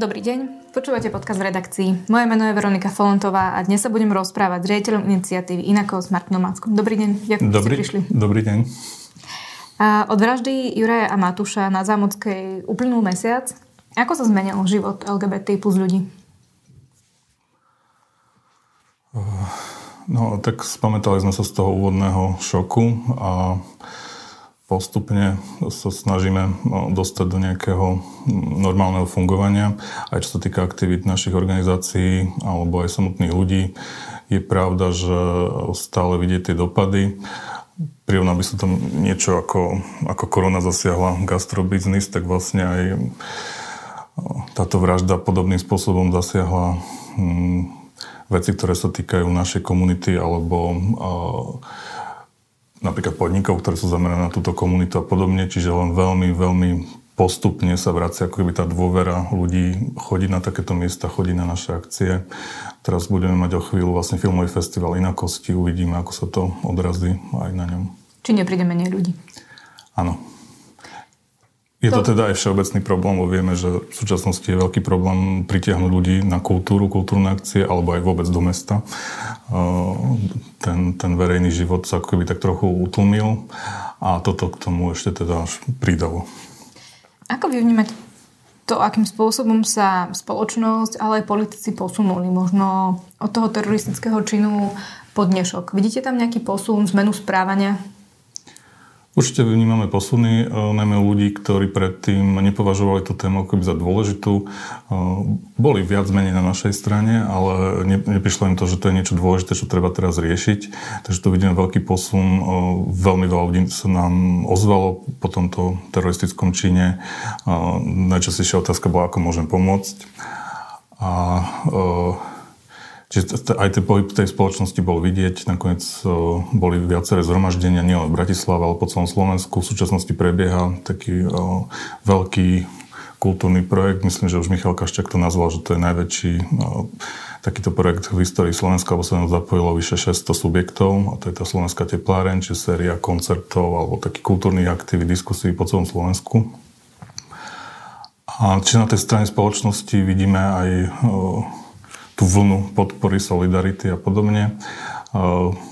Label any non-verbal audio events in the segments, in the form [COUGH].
Dobrý deň, počúvate podcast v redakcii. Moje meno je Veronika Folontová a dnes sa budem rozprávať s riaditeľom iniciatívy Inako s Martinom Mackom. Dobrý deň, ďakujem, Dobrý, ste prišli. Dobrý deň. A od vraždy Juraja a Matúša na Zámockej uplynul mesiac. Ako sa zmenil život LGBT plus ľudí? No, tak spamätali sme sa z toho úvodného šoku a postupne sa snažíme no, dostať do nejakého normálneho fungovania. Aj čo sa týka aktivít našich organizácií alebo aj samotných ľudí, je pravda, že stále vidieť tie dopady. Prirovnal by sa tam niečo ako, ako korona zasiahla gastrobiznis, tak vlastne aj táto vražda podobným spôsobom zasiahla hm, veci, ktoré sa týkajú našej komunity alebo napríklad podnikov, ktoré sú zamerané na túto komunitu a podobne, čiže len veľmi, veľmi postupne sa vracia ako keby tá dôvera ľudí chodiť na takéto miesta, chodiť na naše akcie. Teraz budeme mať o chvíľu vlastne filmový festival Inakosti, uvidíme, ako sa to odrazí aj na ňom. Či nepríde menej ľudí? Áno. Je to, teda aj všeobecný problém, lebo vieme, že v súčasnosti je veľký problém pritiahnuť ľudí na kultúru, kultúrne akcie, alebo aj vôbec do mesta. Ten, ten verejný život sa ako keby tak trochu utlmil a toto k tomu ešte teda až pridalo. Ako vy vnímate to, akým spôsobom sa spoločnosť, ale aj politici posunuli možno od toho teroristického činu pod dnešok? Vidíte tam nejaký posun, zmenu správania? Určite vnímame posuny, e, najmä ľudí, ktorí predtým nepovažovali tú tému akoby za dôležitú. E, boli viac menej na našej strane, ale neprišlo im to, že to je niečo dôležité, čo treba teraz riešiť. Takže tu vidíme veľký posun. E, veľmi veľa ľudí sa nám ozvalo po tomto teroristickom čine. Najčastejšia otázka bola, ako môžem pomôcť. A Čiže aj ten pohyb tej spoločnosti bol vidieť. Nakoniec boli viaceré zhromaždenia, nielen v Bratislave, ale po celom Slovensku. V súčasnosti prebieha taký veľký kultúrny projekt. Myslím, že už Michal Kaščak to nazval, že to je najväčší takýto projekt v histórii Slovenska, lebo sa nám zapojilo vyše 600 subjektov a to je tá Slovenská tepláreň, či séria koncertov alebo takých kultúrnych aktivít, diskusí po celom Slovensku. A či na tej strane spoločnosti vidíme aj tú vlnu podpory, solidarity a podobne.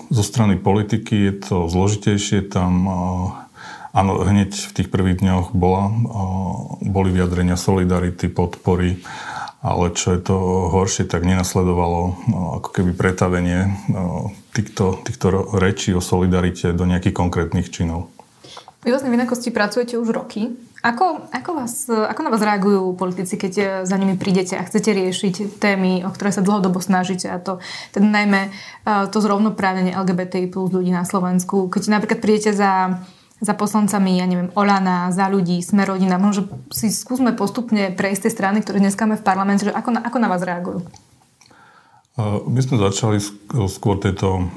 Zo strany politiky je to zložitejšie, tam áno, hneď v tých prvých dňoch bola, boli vyjadrenia solidarity, podpory, ale čo je to horšie, tak nenasledovalo ako keby pretavenie týchto, týchto rečí o solidarite do nejakých konkrétnych činov. Vy vlastne v inakosti pracujete už roky. Ako, ako, vás, ako na vás reagujú politici, keď eh, za nimi prídete a chcete riešiť témy, o ktoré sa dlhodobo snažíte a to teda najmä eh, to zrovnoprávnenie LGBTI plus ľudí na Slovensku. Keď napríklad prídete za, za poslancami, ja neviem, Olana, za ľudí, sme rodina, možno si skúsme postupne prejsť tie strany, ktoré dnes máme v parlamente, že ako ako na vás reagujú? My sme začali skôr tieto,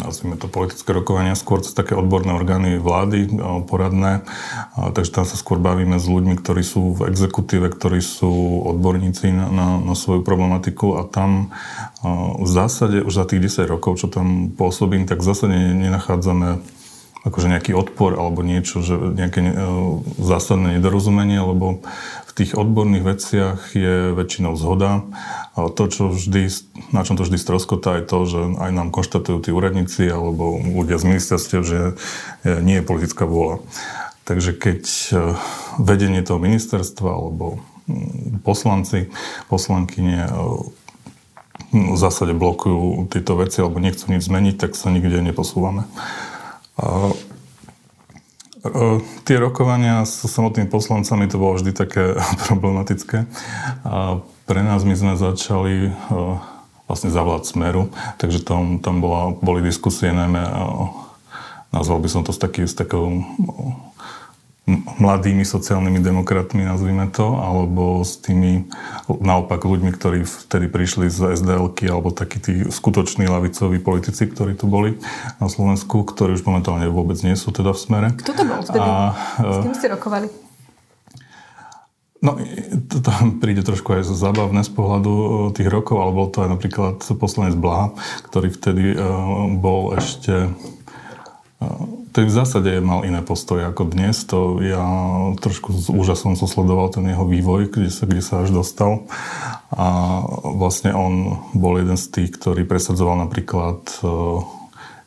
nazvime to politické rokovania, skôr cez také odborné orgány vlády, poradné. Takže tam sa skôr bavíme s ľuďmi, ktorí sú v exekutíve, ktorí sú odborníci na, na, na svoju problematiku a tam v zásade už za tých 10 rokov, čo tam pôsobím, tak v zásade nenachádzame akože nejaký odpor alebo niečo, že nejaké e, zásadné nedorozumenie, lebo v tých odborných veciach je väčšinou zhoda. A to, čo vždy, na čom to vždy stroskotá, je to, že aj nám konštatujú tí úradníci alebo ľudia z ministerstiev, že e, nie je politická vôľa. Takže keď e, vedenie toho ministerstva alebo mm, poslanci, poslankyne v zásade blokujú tieto veci alebo nechcú nič zmeniť, tak sa nikde neposúvame. Tie rokovania s samotnými poslancami to bolo vždy také [LAUGHS] problematické. A pre nás my sme začali vlastne zavlať smeru, takže tam, tam bola, boli diskusie najmä, nazval by som to z, taký, z takého mladými sociálnymi demokratmi, nazvime to, alebo s tými naopak ľuďmi, ktorí vtedy prišli z sdl alebo takí tí skutoční lavicoví politici, ktorí tu boli na Slovensku, ktorí už momentálne vôbec nie sú teda v smere. Kto to bol vtedy? A, s kým ste rokovali? No, to tam príde trošku aj zábavné z pohľadu tých rokov, ale bol to aj napríklad poslanec Blaha, ktorý vtedy bol ešte to v zásade mal iné postoje ako dnes. To ja trošku s úžasom som sledoval ten jeho vývoj, kde sa, kde sa až dostal. A vlastne on bol jeden z tých, ktorý presadzoval napríklad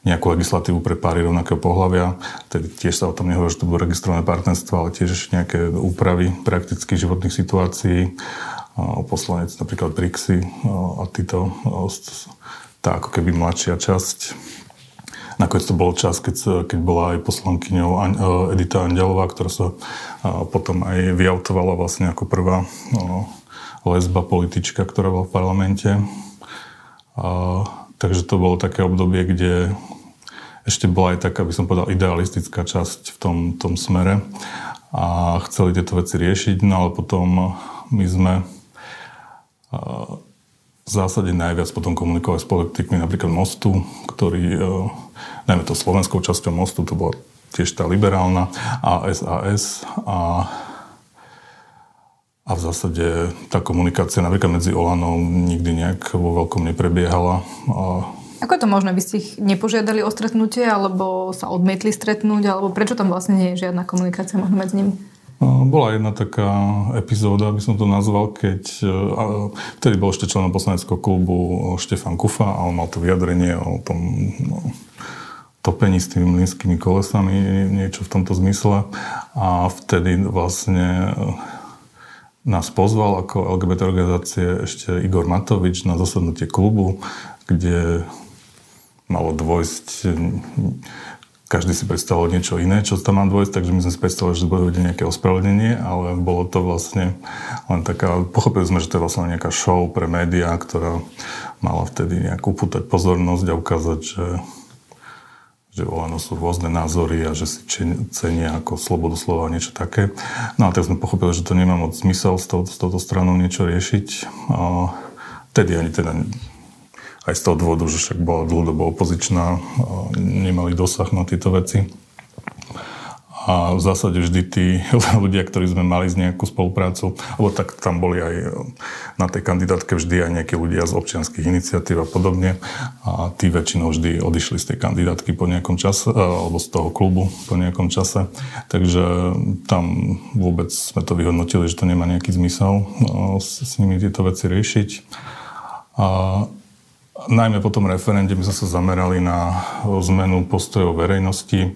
nejakú legislatívu pre páry rovnakého pohľavia. Tedy tiež sa o tom nehovorí, že to budú registrované partnerstvo, ale tiež nejaké úpravy praktických životných situácií. Poslanec napríklad Brixy a títo, tá ako keby mladšia časť. Nakoniec to bol čas, keď, keď bola aj poslankyňou Edita Andelová, ktorá sa potom aj vyautovala vlastne ako prvá lesba politička, ktorá bola v parlamente. Takže to bolo také obdobie, kde ešte bola aj taká, by som povedal, idealistická časť v tom, tom smere a chceli tieto veci riešiť, no ale potom my sme v zásade najviac potom komunikovali s politikmi napríklad Mostu, ktorý, e, najmä to slovenskou časťou Mostu, to bola tiež tá liberálna, a SAS a a v zásade tá komunikácia napríklad medzi Olanou nikdy nejak vo veľkom neprebiehala. A ako je to možné? Vy ste ich nepožiadali o stretnutie, alebo sa odmietli stretnúť, alebo prečo tam vlastne nie je žiadna komunikácia možno medzi nimi? Bola jedna taká epizóda, by som to nazval, keď vtedy bol ešte členom poslaneckého klubu Štefan Kufa a on mal to vyjadrenie o tom no, topení s tými mlinskými kolesami, niečo v tomto zmysle. A vtedy vlastne nás pozval ako LGBT organizácie ešte Igor Matovič na zasadnutie klubu, kde malo dôjsť, každý si predstavoval niečo iné, čo tam má dôjsť, takže my sme si predstavili, že bude nejaké ospravedlnenie, ale bolo to vlastne len taká, pochopili sme, že to je vlastne nejaká show pre médiá, ktorá mala vtedy nejak upútať pozornosť a ukázať, že že Olano sú rôzne názory a že si cenia ako slobodu slova niečo také. No a tak sme pochopili, že to nemá moc zmysel s, to, s touto stranou niečo riešiť. A vtedy ani teda aj z toho dôvodu, že však bola dlhodobo opozičná, nemali dosah na tieto veci. A v zásade vždy tí [LAUGHS] ľudia, ktorí sme mali z nejakú spoluprácu, lebo tak tam boli aj na tej kandidátke vždy aj nejakí ľudia z občianských iniciatív a podobne. A tí väčšinou vždy odišli z tej kandidátky po nejakom čase, alebo z toho klubu po nejakom čase. Takže tam vôbec sme to vyhodnotili, že to nemá nejaký zmysel s, s nimi tieto veci riešiť. A Najmä po tom referende my sme sa zamerali na zmenu postojov verejnosti,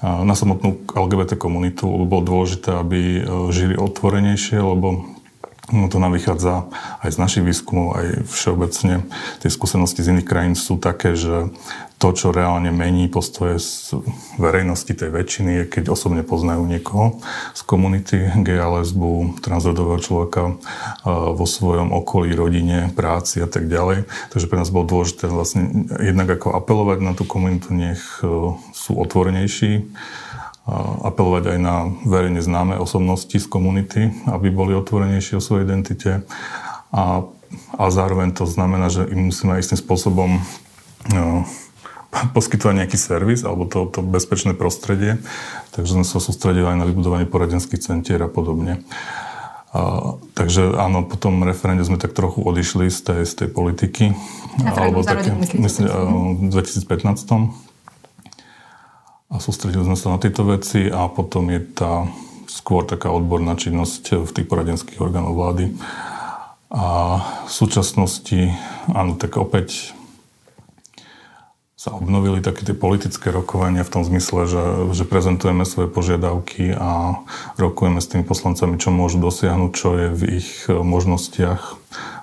na samotnú LGBT komunitu, lebo bolo dôležité, aby žili otvorenejšie, lebo No to nám vychádza aj z našich výskumov, aj všeobecne. Tie skúsenosti z iných krajín sú také, že to, čo reálne mení postoje z verejnosti tej väčšiny, je keď osobne poznajú niekoho z komunity gay a lesbu, transrodového človeka vo svojom okolí, rodine, práci a tak ďalej. Takže pre nás bolo dôležité vlastne jednak ako apelovať na tú komunitu, nech sú otvorenejší, apelovať aj na verejne známe osobnosti z komunity, aby boli otvorenejšie o svojej identite. A, a zároveň to znamená, že im musíme istým spôsobom no, poskytovať nejaký servis alebo to, to bezpečné prostredie. Takže sme sa sústredili aj na vybudovanie poradenských centier a podobne. A, takže áno, po tom referende sme tak trochu odišli z tej, z tej politiky. alebo také, myslím, v 2015 a sústredili sme sa na tieto veci a potom je tá skôr taká odborná činnosť v tých poradenských orgánoch vlády. A v súčasnosti, áno, tak opäť sa obnovili také tie politické rokovania v tom zmysle, že, že prezentujeme svoje požiadavky a rokujeme s tými poslancami, čo môžu dosiahnuť, čo je v ich možnostiach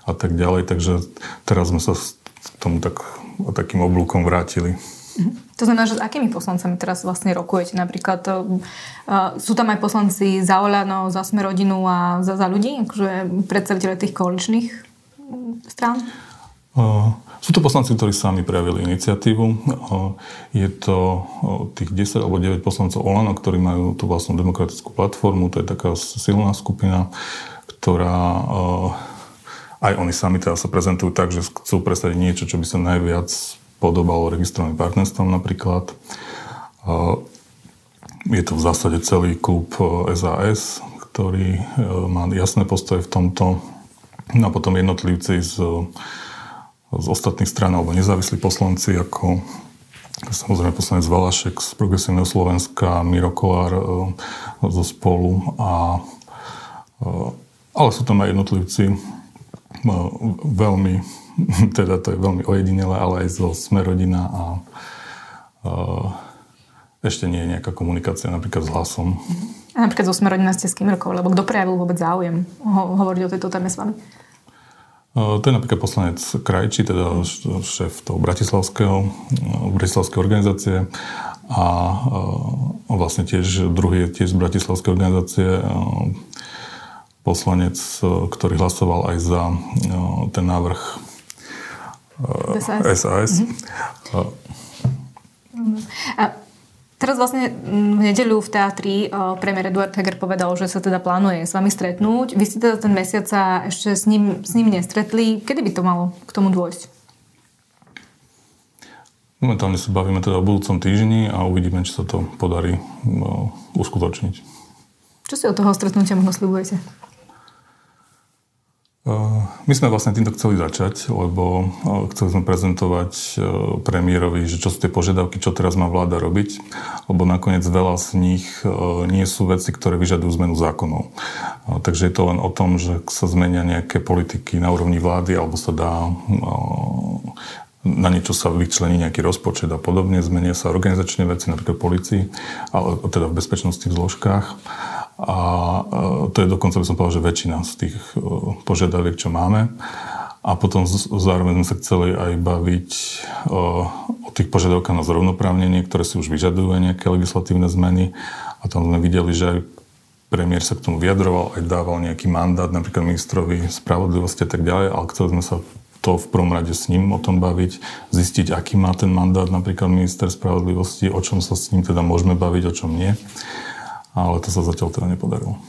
a tak ďalej. Takže teraz sme sa k tomu tak, takým oblúkom vrátili. To znamená, že s akými poslancami teraz vlastne rokujete? Napríklad uh, sú tam aj poslanci za Oľano, za Sme rodinu a za, za ľudí, akože predstaviteľe tých koaličných strán? Uh, sú to poslanci, ktorí sami prejavili iniciatívu. Uh, je to tých 10 alebo 9 poslancov Olano, ktorí majú tú vlastnú demokratickú platformu. To je taká silná skupina, ktorá aj oni sami teda sa prezentujú tak, že chcú predstaviť niečo, čo by sa najviac podobalo registrovaným partnerstvom napríklad. Je to v zásade celý klub SAS, ktorý e, má jasné postoje v tomto. No a potom jednotlivci z, z ostatných stran alebo nezávislí poslanci ako samozrejme poslanec Valašek z Progresívneho Slovenska, Miro Kolár e, zo spolu a ale sú tam aj jednotlivci veľmi, [LAUGHS] teda to je veľmi ojedinelé, ale aj zo Smerodina a ešte nie je nejaká komunikácia napríklad s hlasom. A napríklad zo Smerodina ste s kým rokovali, lebo kto prejavil vôbec záujem ho- hovoriť o tejto téme s vami? To je napríklad poslanec Krajči, teda šéf toho bratislavského, bratislavskej organizácie a vlastne tiež druhý je tiež z bratislavskej organizácie poslanec, ktorý hlasoval aj za ten návrh SAS. SAS. Mm-hmm. A Teraz vlastne mm, v nedeľu v teatri premiér Eduard Heger povedal, že sa teda plánuje s vami stretnúť. Vy ste teda ten mesiac sa ešte s ním, s ním nestretli. Kedy by to malo k tomu dôjsť? Momentálne sa bavíme teda o budúcom týždni a uvidíme, či sa to podarí uskutočniť. Čo si od toho stretnutia možno slibujete? My sme vlastne týmto chceli začať, lebo chceli sme prezentovať premiérovi, že čo sú tie požiadavky, čo teraz má vláda robiť, lebo nakoniec veľa z nich nie sú veci, ktoré vyžadujú zmenu zákonov. Takže je to len o tom, že sa zmenia nejaké politiky na úrovni vlády, alebo sa dá na niečo sa vyčlení nejaký rozpočet a podobne, zmenia sa organizačné veci, napríklad policii, ale teda v bezpečnosti v zložkách. A e, to je dokonca, by som povedal, že väčšina z tých e, požiadaviek, čo máme. A potom zároveň sme sa chceli aj baviť e, o tých požiadavkách na zrovnoprávnenie, ktoré si už vyžadujú nejaké legislatívne zmeny. A tam sme videli, že aj premiér sa k tomu vyjadroval, aj dával nejaký mandát napríklad ministrovi spravodlivosti a tak ďalej, ale chceli sme sa to v prvom rade s ním o tom baviť, zistiť, aký má ten mandát napríklad minister spravodlivosti, o čom sa s ním teda môžeme baviť, o čom nie ale to sa zatiaľ teda nepodarilo.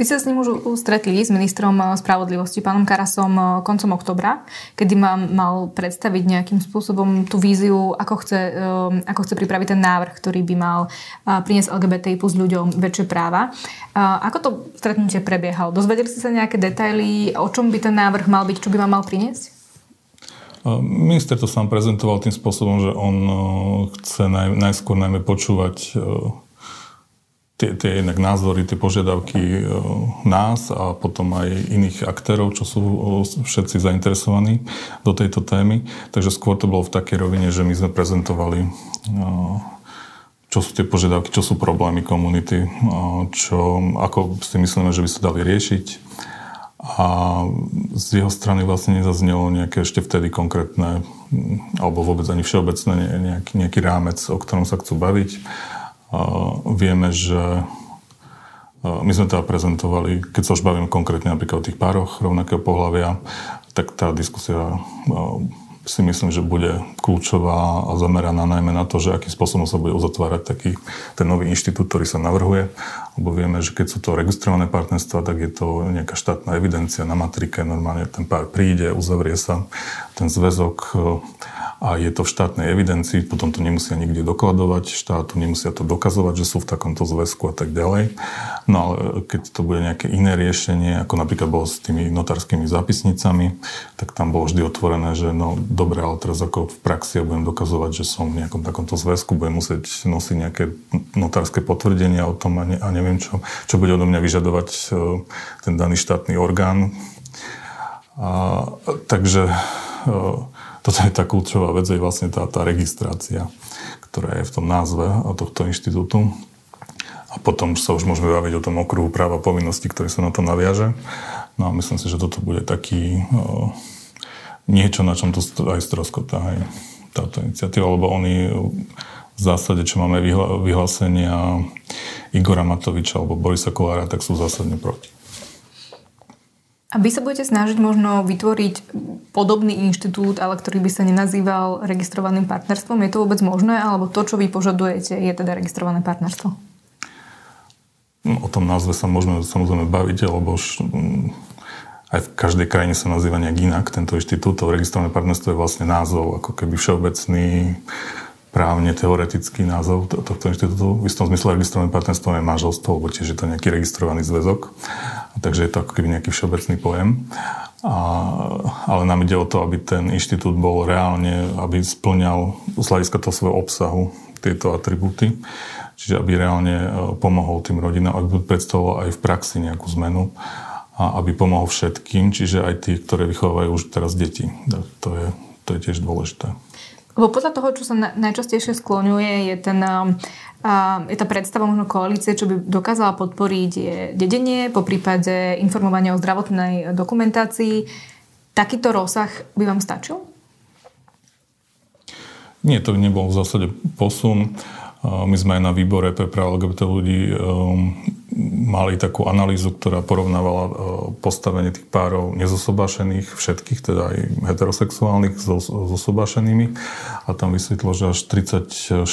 Vy ste s ním už stretli s ministrom eh, spravodlivosti, pánom Karasom, eh, koncom oktobra, kedy ma mal predstaviť nejakým spôsobom tú víziu, ako chce, eh, ako chce pripraviť ten návrh, ktorý by mal priniesť LGBTI plus ľuďom väčšie práva. Ako to stretnutie prebiehalo? Dozvedeli ste sa nejaké detaily, o čom by ten návrh mal byť, čo by vám mal priniesť? Minister to sám prezentoval tým spôsobom, že on chce naj, najskôr najmä počúvať tie, tie jednak názory, tie požiadavky e, nás a potom aj iných aktérov, čo sú e, všetci zainteresovaní do tejto témy. Takže skôr to bolo v takej rovine, že my sme prezentovali e, čo sú tie požiadavky, čo sú problémy komunity, čo, ako si myslíme, že by sa dali riešiť. A z jeho strany vlastne nezaznelo nejaké ešte vtedy konkrétne, alebo vôbec ani všeobecné nejaký, nejaký rámec, o ktorom sa chcú baviť Vieme, že my sme teda prezentovali, keď sa už bavím konkrétne napríklad o tých pároch rovnakého pohľavia, tak tá diskusia si myslím, že bude kľúčová a zameraná najmä na to, že akým spôsobom sa bude uzatvárať taký ten nový inštitút, ktorý sa navrhuje. Lebo vieme, že keď sú to registrované partnerstva, tak je to nejaká štátna evidencia na matrike. Normálne ten pár príde, uzavrie sa ten zväzok a je to v štátnej evidencii, potom to nemusia nikde dokladovať, štátu nemusia to dokazovať, že sú v takomto zväzku a tak ďalej. No ale keď to bude nejaké iné riešenie, ako napríklad bolo s tými notárskymi zápisnicami, tak tam bolo vždy otvorené, že no dobre, ale teraz ako v praxi ja budem dokazovať, že som v nejakom takomto zväzku, budem musieť nosiť nejaké notárske potvrdenia o tom a, ne, a neviem čo, čo bude odo mňa vyžadovať e, ten daný štátny orgán. A, takže e, toto je tá kľúčová vec, je vlastne tá, tá registrácia, ktorá je v tom názve tohto inštitútu. A potom sa už môžeme baviť o tom okruhu práva povinností, ktorý sa na to naviaže. No a myslím si, že toto bude taký o, niečo, na čom to aj stroskotá aj táto iniciatíva, lebo oni v zásade, čo máme vyhlásenia Igora Matoviča alebo Borisa Kolára, tak sú zásadne proti. A vy sa budete snažiť možno vytvoriť podobný inštitút, ale ktorý by sa nenazýval registrovaným partnerstvom? Je to vôbec možné? Alebo to, čo vy požadujete, je teda registrované partnerstvo? No, o tom názve sa môžeme samozrejme baviť, lebo aj v každej krajine sa nazýva nejak inak. Tento inštitút, registrované partnerstvo je vlastne názov, ako keby všeobecný, právne teoretický názov tohto inštitútu. V istom zmysle registrované partnerstvo je manželstvo, lebo tiež je to nejaký registrovaný zväzok. Takže je to ako keby nejaký všeobecný pojem. A, ale nám ide o to, aby ten inštitút bol reálne, aby splňal z hľadiska toho svojho obsahu tieto atribúty. Čiže aby reálne e, pomohol tým rodinám, aby predstavoval aj v praxi nejakú zmenu a aby pomohol všetkým, čiže aj tí, ktoré vychovávajú už teraz deti. To je, to je tiež dôležité. Lebo podľa toho, čo sa najčastejšie skloňuje, je, ten, je tá predstava možno koalície, čo by dokázala podporiť je dedenie, po prípade informovanie o zdravotnej dokumentácii. Takýto rozsah by vám stačil? Nie, to nebol v zásade posun. My sme aj na výbore pre práva LGBT ľudí um, mali takú analýzu, ktorá porovnávala uh, postavenie tých párov nezosobášených, všetkých, teda aj heterosexuálnych so zosobášenými. A tam vysvetlo, že až 36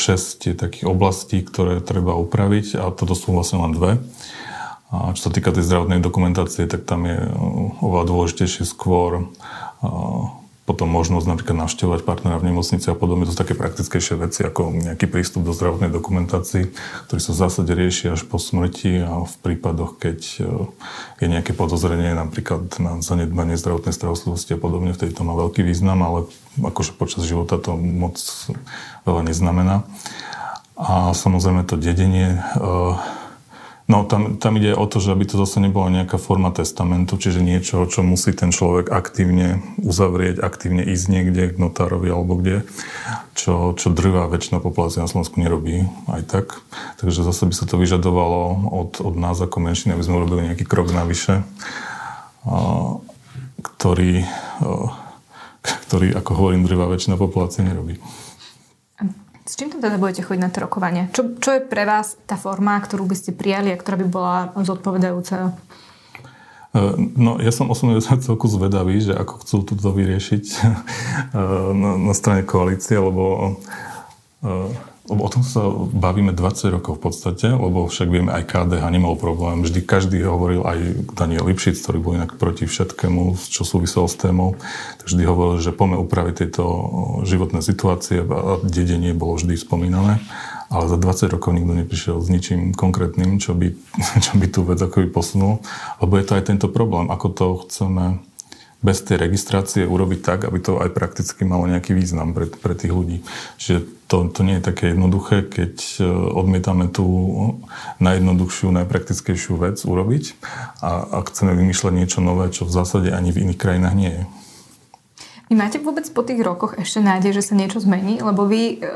je takých oblastí, ktoré treba upraviť a toto sú vlastne len dve. A čo sa týka tej zdravotnej dokumentácie, tak tam je uh, oveľa dôležitejšie skôr uh, potom možnosť napríklad navštevovať partnera v nemocnici a podobne. To sú také praktickejšie veci, ako nejaký prístup do zdravotnej dokumentácii, ktorý sa v zásade rieši až po smrti a v prípadoch, keď e, je nejaké podozrenie napríklad na zanedbanie zdravotnej starostlivosti a podobne, vtedy to má veľký význam, ale akože počas života to moc veľa neznamená. A samozrejme to dedenie e, No tam, tam ide o to, že aby to zase nebola nejaká forma testamentu, čiže niečo, čo musí ten človek aktívne uzavrieť, aktívne ísť niekde k notárovi alebo kde, čo, čo drvá väčšina populácia na Slovensku nerobí aj tak. Takže zase by sa to vyžadovalo od, od nás ako menšiny, aby sme urobili nejaký krok navyše, ktorý, ktorý, ako hovorím, drvá väčšina populácie nerobí. S čím tam teda budete chodiť na to rokovanie? Čo, čo je pre vás tá forma, ktorú by ste prijali a ktorá by bola zodpovedajúca? E, no, ja som osobne [LAUGHS] celku zvedavý, že ako chcú toto vyriešiť [LAUGHS] e, na, na strane koalície, lebo e, o tom sa bavíme 20 rokov v podstate, lebo však vieme, aj KDH nemal problém. Vždy každý hovoril, aj Daniel Lipšic, ktorý bol inak proti všetkému, čo súviselo s témou, vždy hovoril, že poďme upraviť tieto životné situácie a dedenie bolo vždy spomínané. Ale za 20 rokov nikto neprišiel s ničím konkrétnym, čo by, [LAUGHS] čo by tú vec akoby posunul. Lebo je to aj tento problém, ako to chceme bez tej registrácie urobiť tak, aby to aj prakticky malo nejaký význam pre, pre tých ľudí. Čiže to, to nie je také jednoduché, keď e, odmietame tú najjednoduchšiu, najpraktickejšiu vec urobiť a, a chceme vymýšľať niečo nové, čo v zásade ani v iných krajinách nie je. Vy máte vôbec po tých rokoch ešte nádej, že sa niečo zmení? Lebo vy e,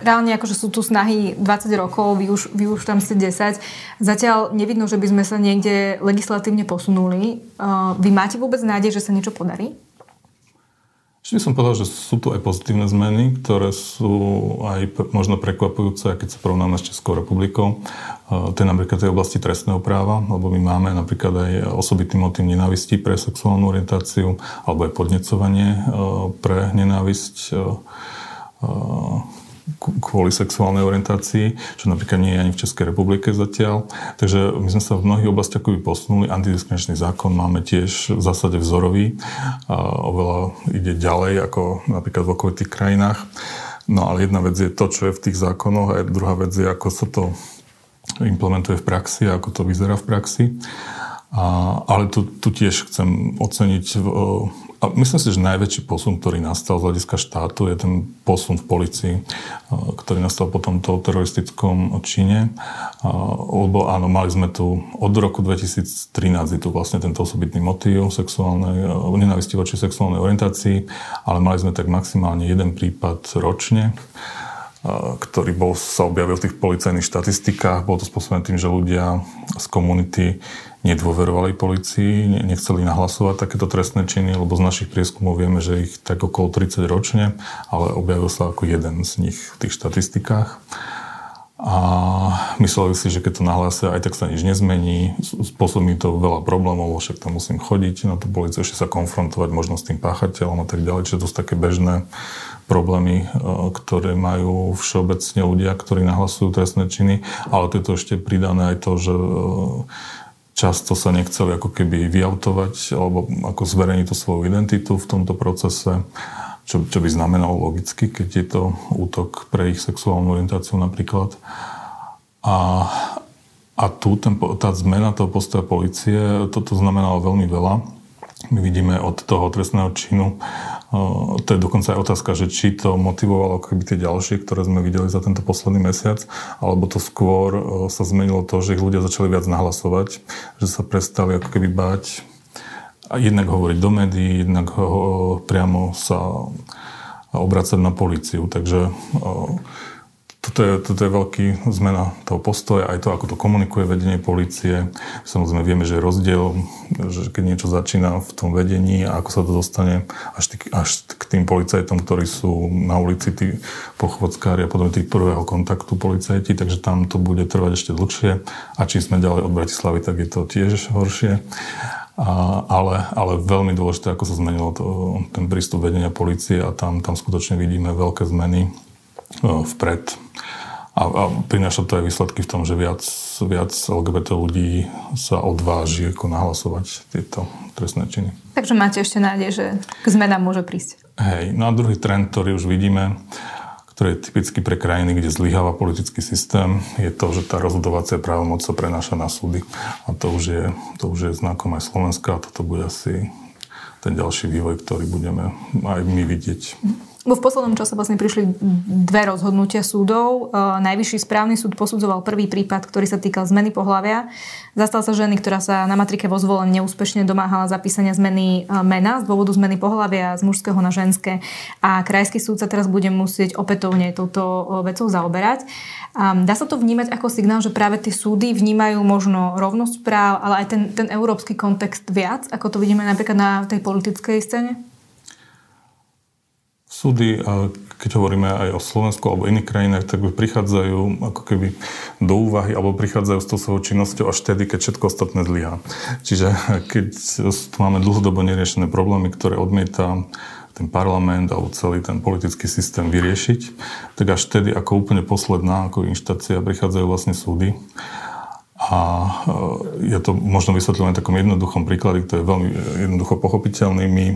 reálne akože sú tu snahy 20 rokov, vy už, vy už tam ste 10. Zatiaľ nevidno, že by sme sa niekde legislatívne posunuli. Uh, vy máte vôbec nádej, že sa niečo podarí? Ešte som povedal, že sú tu aj pozitívne zmeny, ktoré sú aj možno prekvapujúce, keď sa porovnáme s Českou republikou. Uh, to je napríklad tej oblasti trestného práva, lebo my máme napríklad aj osobitný motív nenávisti pre sexuálnu orientáciu alebo aj podnecovanie uh, pre nenávisť kvôli sexuálnej orientácii, čo napríklad nie je ani v Českej republike zatiaľ. Takže my sme sa v mnohých oblastiach posunuli. Antidiskriminačný zákon máme tiež v zásade vzorový. A oveľa ide ďalej ako napríklad v okolitých krajinách. No ale jedna vec je to, čo je v tých zákonoch a druhá vec je, ako sa to implementuje v praxi a ako to vyzerá v praxi. A, ale tu, tu tiež chcem oceniť a myslím si, že najväčší posun, ktorý nastal z hľadiska štátu, je ten posun v policii, ktorý nastal po tomto teroristickom čine. Lebo áno, mali sme tu od roku 2013 je tu vlastne tento osobitný motív sexuálnej, nenávisti voči sexuálnej orientácii, ale mali sme tak maximálne jeden prípad ročne ktorý bol, sa objavil v tých policajných štatistikách. Bolo to spôsobené tým, že ľudia z komunity nedôverovali policii, nechceli nahlasovať takéto trestné činy, lebo z našich prieskumov vieme, že ich tak okolo 30 ročne, ale objavil sa ako jeden z nich v tých štatistikách. A mysleli si, že keď to nahlásia, aj tak sa nič nezmení. Spôsobí to veľa problémov, však tam musím chodiť na tú policiu, ešte sa konfrontovať možno s tým páchateľom a tak ďalej. Čiže to sú také bežné problémy, e, ktoré majú všeobecne ľudia, ktorí nahlasujú trestné činy. Ale to je to ešte pridané aj to, že e, často sa nechceli ako keby vyautovať alebo ako zverejniť tú svoju identitu v tomto procese, čo, čo by znamenalo logicky, keď je to útok pre ich sexuálnu orientáciu napríklad. A, a tu ten, tá zmena toho postoja policie, toto znamenalo veľmi veľa. My vidíme od toho trestného činu, to je dokonca aj otázka, že či to motivovalo keby tie ďalšie, ktoré sme videli za tento posledný mesiac, alebo to skôr sa zmenilo to, že ich ľudia začali viac nahlasovať, že sa prestali ako keby báť jednak hovoriť do médií, jednak ho, priamo sa obracať na policiu. Takže toto je, toto je veľký zmena toho postoja, aj to, ako to komunikuje vedenie policie. Samozrejme vieme, že je rozdiel, že keď niečo začína v tom vedení a ako sa to dostane až, tý, až k tým policajtom, ktorí sú na ulici, tí pochvodskári a potom tých prvého kontaktu policajti, takže tam to bude trvať ešte dlhšie. A čím sme ďalej od Bratislavy, tak je to tiež horšie. A, ale, ale veľmi dôležité, ako sa zmenilo to, ten prístup vedenia policie a tam, tam skutočne vidíme veľké zmeny vpred. A, a prináša to aj výsledky v tom, že viac, viac LGBT ľudí sa odváži ako nahlasovať tieto trestné činy. Takže máte ešte nádej, že k zmenám môže prísť. Hej, no a druhý trend, ktorý už vidíme, ktorý je typický pre krajiny, kde zlyháva politický systém, je to, že tá rozhodovacia právomoc sa prenáša na súdy. A to už je, to už je znakom aj Slovenska a toto bude asi ten ďalší vývoj, ktorý budeme aj my vidieť. V poslednom čase vlastne prišli dve rozhodnutia súdov. E, Najvyšší správny súd posudzoval prvý prípad, ktorý sa týkal zmeny pohľavia. Zastal sa ženy, ktorá sa na matrike vo zvolení neúspešne domáhala zapísania zmeny e, mena z dôvodu zmeny pohľavia z mužského na ženské. A krajský súd sa teraz bude musieť opätovne touto e, vecou zaoberať. Dá sa to vnímať ako signál, že práve tie súdy vnímajú možno rovnosť práv, ale aj ten, ten európsky kontext viac, ako to vidíme napríklad na tej politickej scéne? Súdy, keď hovoríme aj o Slovensku alebo iných krajinách, tak prichádzajú ako keby do úvahy alebo prichádzajú s tou svojou činnosťou až vtedy, keď všetko ostatné zlyhá. Čiže keď tu máme dlhodobo neriešené problémy, ktoré odmieta ten parlament alebo celý ten politický systém vyriešiť, tak až vtedy ako úplne posledná ako inštácia prichádzajú vlastne súdy. A je to možno vysvetlené takom jednoduchom príklade, ktorý je veľmi jednoducho pochopiteľný. My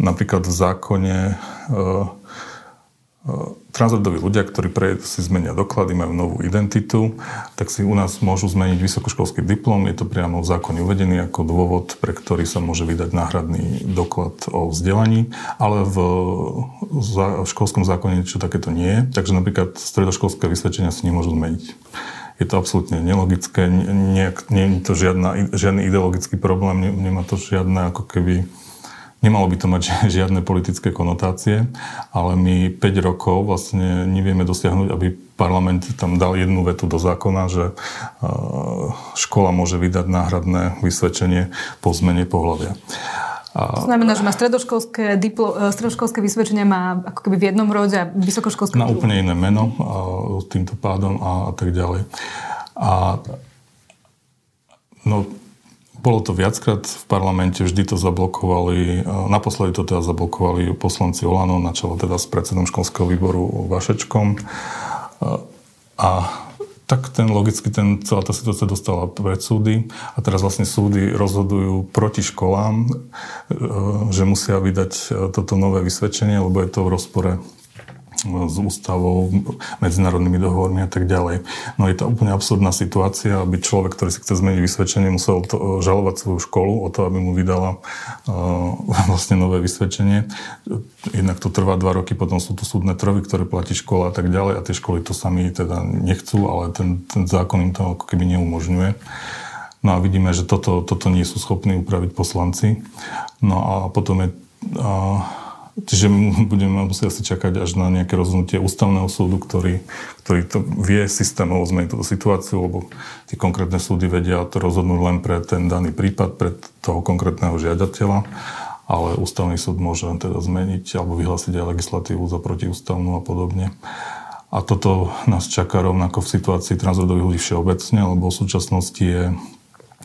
Napríklad v zákone e, e, transrodoví ľudia, ktorí si zmenia doklady, majú novú identitu, tak si u nás môžu zmeniť vysokoškolský diplom. Je to priamo v zákone uvedený ako dôvod, pre ktorý sa môže vydať náhradný doklad o vzdelaní, ale v, v školskom zákone niečo takéto nie je, takže napríklad stredoškolské vysvedčenia si nemôžu zmeniť. Je to absolútne nelogické, nie, nie je to žiadna, žiadny ideologický problém, nemá to žiadne ako keby Nemalo by to mať [LAUGHS] žiadne politické konotácie, ale my 5 rokov vlastne nevieme dosiahnuť, aby parlament tam dal jednu vetu do zákona, že e, škola môže vydať náhradné vysvedčenie po zmene pohľavia. A... To znamená, že má stredoškolské, diplo, e, stredoškolské vysvedčenie má ako keby v jednom rode a vysokoškolské... Má úplne iné meno a, týmto pádom a, a tak ďalej. A no, bolo to viackrát v parlamente, vždy to zablokovali, naposledy to teda zablokovali poslanci Olano, na čelo teda s predsedom školského výboru Vašečkom. A tak ten logicky ten, celá tá situácia dostala pred súdy a teraz vlastne súdy rozhodujú proti školám, že musia vydať toto nové vysvedčenie, lebo je to v rozpore s ústavou, medzinárodnými dohovormi a tak ďalej. No je to úplne absurdná situácia, aby človek, ktorý si chce zmeniť vysvedčenie, musel to, žalovať svoju školu o to, aby mu vydala uh, [LAUGHS] vlastne nové vysvedčenie. Jednak to trvá dva roky, potom sú tu súdne trvy, ktoré platí škola a tak ďalej a tie školy to sami teda nechcú, ale ten, ten zákon im to ako keby neumožňuje. No a vidíme, že toto, toto nie sú schopní upraviť poslanci. No a potom je uh, Čiže budeme musieť asi čakať až na nejaké rozhodnutie ústavného súdu, ktorý, ktorý to vie systémovo zmeniť túto situáciu, lebo tie konkrétne súdy vedia to rozhodnúť len pre ten daný prípad, pre toho konkrétneho žiadateľa, ale ústavný súd môže teda zmeniť alebo vyhlásiť aj legislatívu za protiústavnú a podobne. A toto nás čaká rovnako v situácii transrodových ľudí všeobecne, lebo v súčasnosti je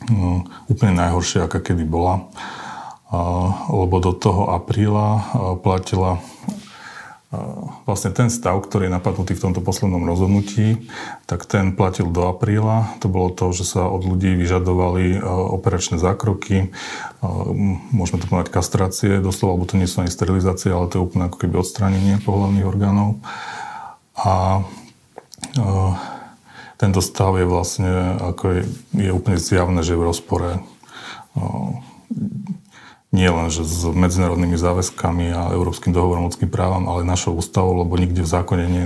no, úplne najhoršia, aká kedy bola lebo do toho apríla platila vlastne ten stav, ktorý je napadnutý v tomto poslednom rozhodnutí, tak ten platil do apríla. To bolo to, že sa od ľudí vyžadovali operačné zákroky, môžeme to povedať kastrácie, doslova, lebo to nie sú ani sterilizácie, ale to je úplne ako keby odstránenie pohľavných orgánov. A tento stav je vlastne, ako je, je úplne zjavné, že je v rozpore nie len že s medzinárodnými záväzkami a Európskym dohovorom ľudským právam, ale našou ústavou, lebo nikde v zákone nie,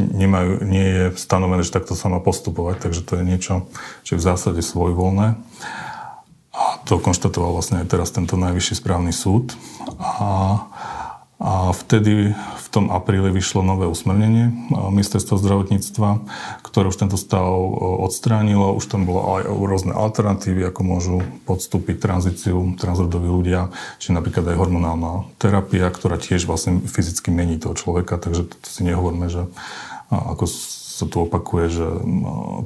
nemajú, nie je stanovené, že takto sa má postupovať, takže to je niečo, čo je v zásade svojvoľné. A to konštatoval vlastne aj teraz tento najvyšší správny súd. A a vtedy v tom apríli vyšlo nové usmernenie ministerstva zdravotníctva, ktoré už tento stav odstránilo. Už tam bolo aj rôzne alternatívy, ako môžu podstúpiť tranzíciu transrodoví ľudia, či napríklad aj hormonálna terapia, ktorá tiež vlastne fyzicky mení toho človeka, takže to si nehovorme, že ako sa tu opakuje, že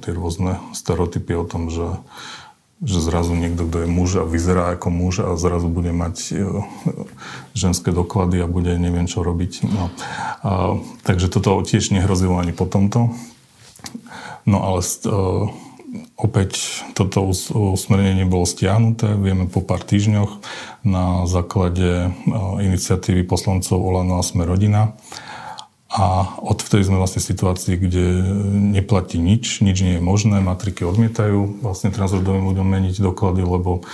tie rôzne stereotypy o tom, že že zrazu niekto, kto je muž a vyzerá ako muž a zrazu bude mať e, ženské doklady a bude neviem čo robiť. No. A, takže toto tiež nehrozilo ani po tomto. No ale uh, opäť toto usmernenie bolo stiahnuté, vieme po pár týždňoch na základe uh, iniciatívy poslancov Olano a Sme rodina. A odvtedy sme vlastne v situácii, kde neplatí nič, nič nie je možné, matriky odmietajú vlastne transrodovým ľuďom meniť doklady, lebo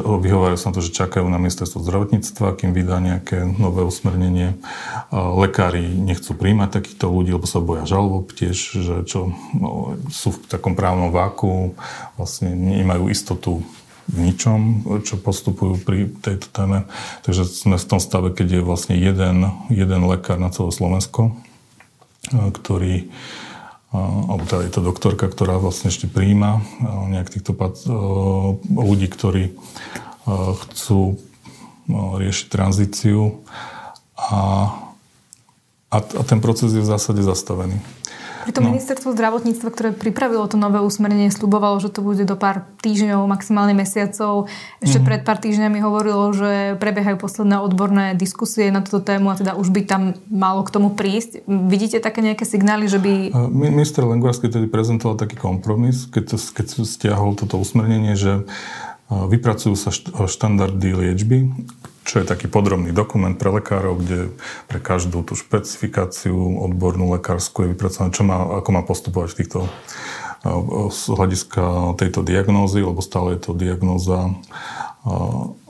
vyhovárajú sa na to, že čakajú na ministerstvo zdravotníctva, kým vydá nejaké nové usmernenie. Lekári nechcú príjmať takýchto ľudí, lebo sa boja žalob tiež, že čo, no, sú v takom právnom váku, vlastne nemajú istotu ničom, čo postupujú pri tejto téme. Takže sme v tom stave, keď je vlastne jeden, jeden lekár na celé Slovensko, ktorý alebo teda je to doktorka, ktorá vlastne ešte príjima nejak týchto ľudí, ktorí chcú riešiť tranzíciu a, a, ten proces je v zásade zastavený. Preto no. ministerstvo zdravotníctva, ktoré pripravilo to nové usmernenie, slubovalo, že to bude do pár týždňov, maximálne mesiacov. Ešte mm. pred pár týždňami hovorilo, že prebiehajú posledné odborné diskusie na túto tému a teda už by tam malo k tomu prísť. Vidíte také nejaké signály, že by... Minister Lengvarský tedy prezentoval taký kompromis, keď, to, keď stiahol toto usmernenie, že vypracujú sa štandardy liečby, čo je taký podrobný dokument pre lekárov, kde pre každú tú špecifikáciu odbornú lekárskú je vypracované, čo má, ako má postupovať v týchto z hľadiska tejto diagnózy, lebo stále je to diagnóza,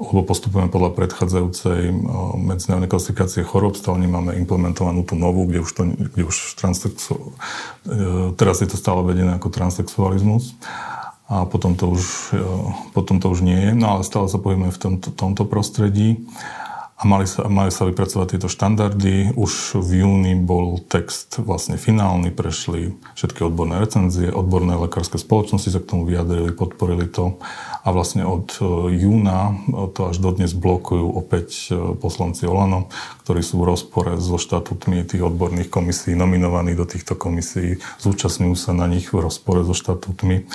lebo postupujeme podľa predchádzajúcej medzinárodnej klasifikácie chorób, stále nemáme implementovanú tú novú, kde už, to, kde už transsexu, teraz je to stále vedené ako transsexualizmus a potom to už, e, potom to už nie je. No ale stále sa pohybujeme v tomto, tomto prostredí a mali sa, mali sa vypracovať tieto štandardy. Už v júni bol text vlastne finálny, prešli všetky odborné recenzie, odborné lekárske spoločnosti sa k tomu vyjadrili, podporili to a vlastne od e, júna to až dodnes blokujú opäť e, poslanci Olano, ktorí sú v rozpore so štatútmi tých odborných komisí, nominovaní do týchto komisí, zúčastňujú sa na nich v rozpore so štatútmi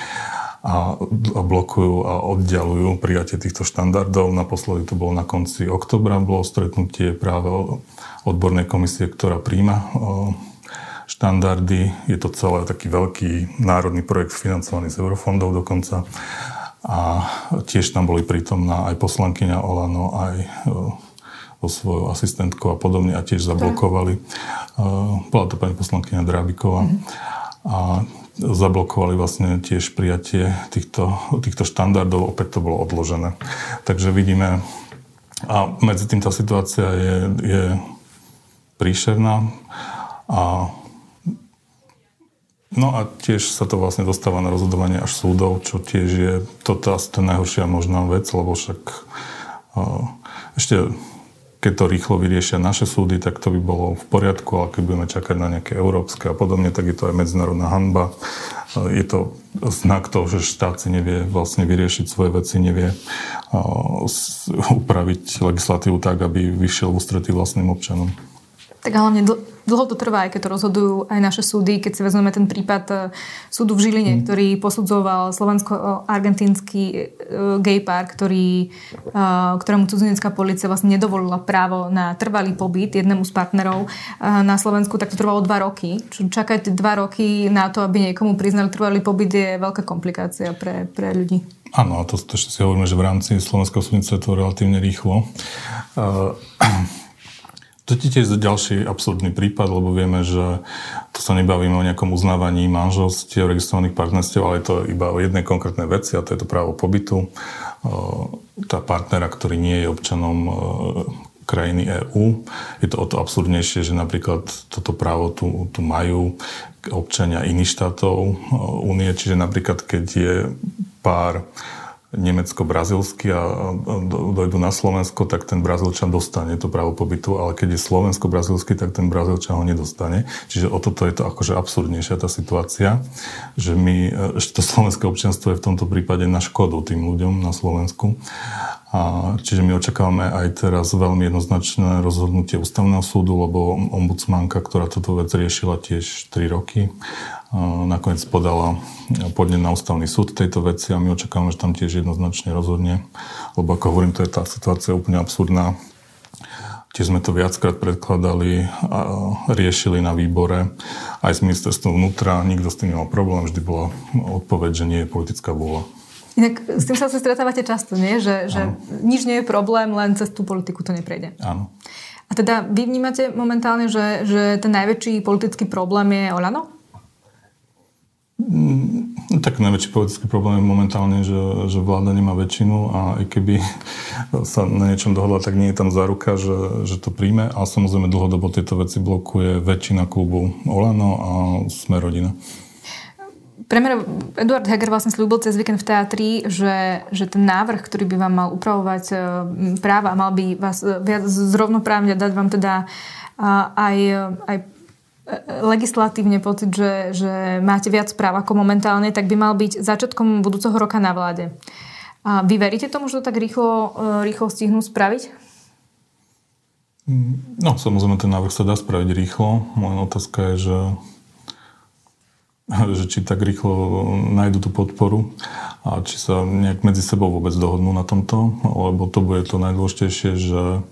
a blokujú a oddialujú prijatie týchto štandardov. Naposledy to bolo na konci oktobra, bolo stretnutie práve odbornej komisie, ktorá príjma štandardy. Je to celé taký veľký národný projekt financovaný z eurofondov dokonca. A tiež tam boli prítomná aj poslankyňa Olano, aj so svojou asistentkou a podobne a tiež zablokovali. Bola to pani poslankyňa Drábiková. Mm-hmm. A zablokovali vlastne tiež prijatie týchto, týchto štandardov, opäť to bolo odložené. Takže vidíme, a medzi tým tá situácia je, je príšerná a No a tiež sa to vlastne dostáva na rozhodovanie až súdov, čo tiež je toto asi tá najhoršia možná vec, lebo však ešte keď to rýchlo vyriešia naše súdy, tak to by bolo v poriadku, ale keď budeme čakať na nejaké európske a podobne, tak je to aj medzinárodná hanba. Je to znak toho, že štát si nevie vlastne vyriešiť svoje veci, nevie upraviť legislatívu tak, aby vyšiel v ústretí vlastným občanom. Tak hlavne dlho to trvá, aj keď to rozhodujú aj naše súdy. Keď si vezmeme ten prípad e, súdu v Žiline, mm. ktorý posudzoval slovensko-argentínsky e, gay pár, ktorý, e, ktorému cudzinecká policia vlastne nedovolila právo na trvalý pobyt jednému z partnerov na Slovensku, tak to trvalo dva roky. Čo čakať dva roky na to, aby niekomu priznali trvalý pobyt je veľká komplikácia pre, pre ľudí. Áno, to, to si hovoríme, že v rámci slovenského súdnictva je to relatívne rýchlo. Uh, to je tiež ďalší absurdný prípad, lebo vieme, že to sa nebavíme o nejakom uznávaní manželstiev, registrovaných partnerstiev, ale je to iba o jednej konkrétnej veci a to je to právo pobytu. Tá partnera, ktorý nie je občanom krajiny EÚ. Je to o to absurdnejšie, že napríklad toto právo tu, tu majú občania iných štátov únie, čiže napríklad keď je pár nemecko-brazilsky a dojdu na Slovensko, tak ten Brazílčan dostane to právo pobytu, ale keď je slovensko-brazilský, tak ten Brazílčan ho nedostane. Čiže o toto je to akože absurdnejšia tá situácia, že my, že to slovenské občianstvo je v tomto prípade na škodu tým ľuďom na Slovensku. A, čiže my očakávame aj teraz veľmi jednoznačné rozhodnutie ústavného súdu, lebo ombudsmanka, ktorá toto vec riešila tiež 3 roky, nakoniec podala podnet na ústavný súd tejto veci a my očakávame, že tam tiež jednoznačne rozhodne, lebo ako hovorím, to je tá situácia úplne absurdná. Tiež sme to viackrát predkladali a riešili na výbore aj s ministerstvom vnútra. Nikto s tým nemal problém, vždy bola odpoveď, že nie je politická vôľa. Inak s tým sa asi stretávate často, nie? Že, že nič nie je problém, len cez tú politiku to neprejde. Áno. A teda vy vnímate momentálne, že, že ten najväčší politický problém je Olano? Mm, tak najväčší politický problém je momentálne, že, že vláda nemá väčšinu a aj keby [LAUGHS] sa na niečom dohodla, tak nie je tam záruka, že, že to príjme. A samozrejme dlhodobo tieto veci blokuje väčšina klubu Olano a Sme rodina. Premiér Eduard Heger vlastne slúbil cez víkend v teatri, že, že ten návrh, ktorý by vám mal upravovať e, práva, mal by vás e, viac zrovnoprávne dať vám teda aj, aj legislatívne pocit, že, že máte viac práv ako momentálne, tak by mal byť začiatkom budúceho roka na vláde. A vy veríte tomu, že to tak rýchlo, e, rýchlo stihnú spraviť? Mm, no, samozrejme, ten návrh sa dá spraviť rýchlo. Moja otázka je, že, že či tak rýchlo nájdu tú podporu a či sa nejak medzi sebou vôbec dohodnú na tomto, lebo to bude to najdôležitejšie, že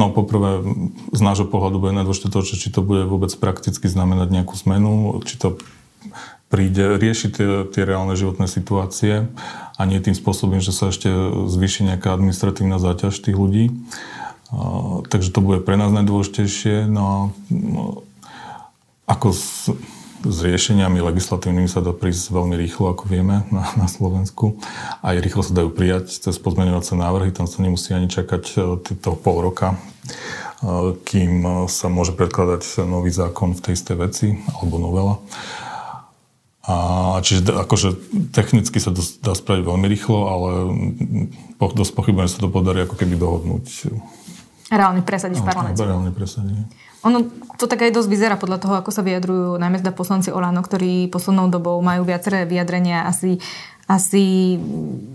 No poprvé, z nášho pohľadu bude najdôležité to, či to bude vôbec prakticky znamenať nejakú zmenu, či to príde riešiť tie, tie reálne životné situácie a nie tým spôsobom, že sa ešte zvýši nejaká administratívna záťaž tých ľudí. Takže to bude pre nás najdôležitejšie. No, no ako s, s riešeniami legislatívnymi sa dá prísť veľmi rýchlo, ako vieme, na, na Slovensku. Aj rýchlo sa dajú prijať cez pozmeňovacie návrhy, tam sa nemusí ani čakať e, to pol roka, e, kým sa môže predkladať nový zákon v tej istej veci, alebo novela. A čiže akože technicky sa to dá spraviť veľmi rýchlo, ale dosť pochybujem, sa to podarí ako keby dohodnúť. Reálne presadiť v parlamente. Reálne presadiť. Ono to tak aj dosť vyzerá podľa toho, ako sa vyjadrujú najmä teda poslanci Olano, ktorí poslednou dobou majú viaceré vyjadrenia. Asi, asi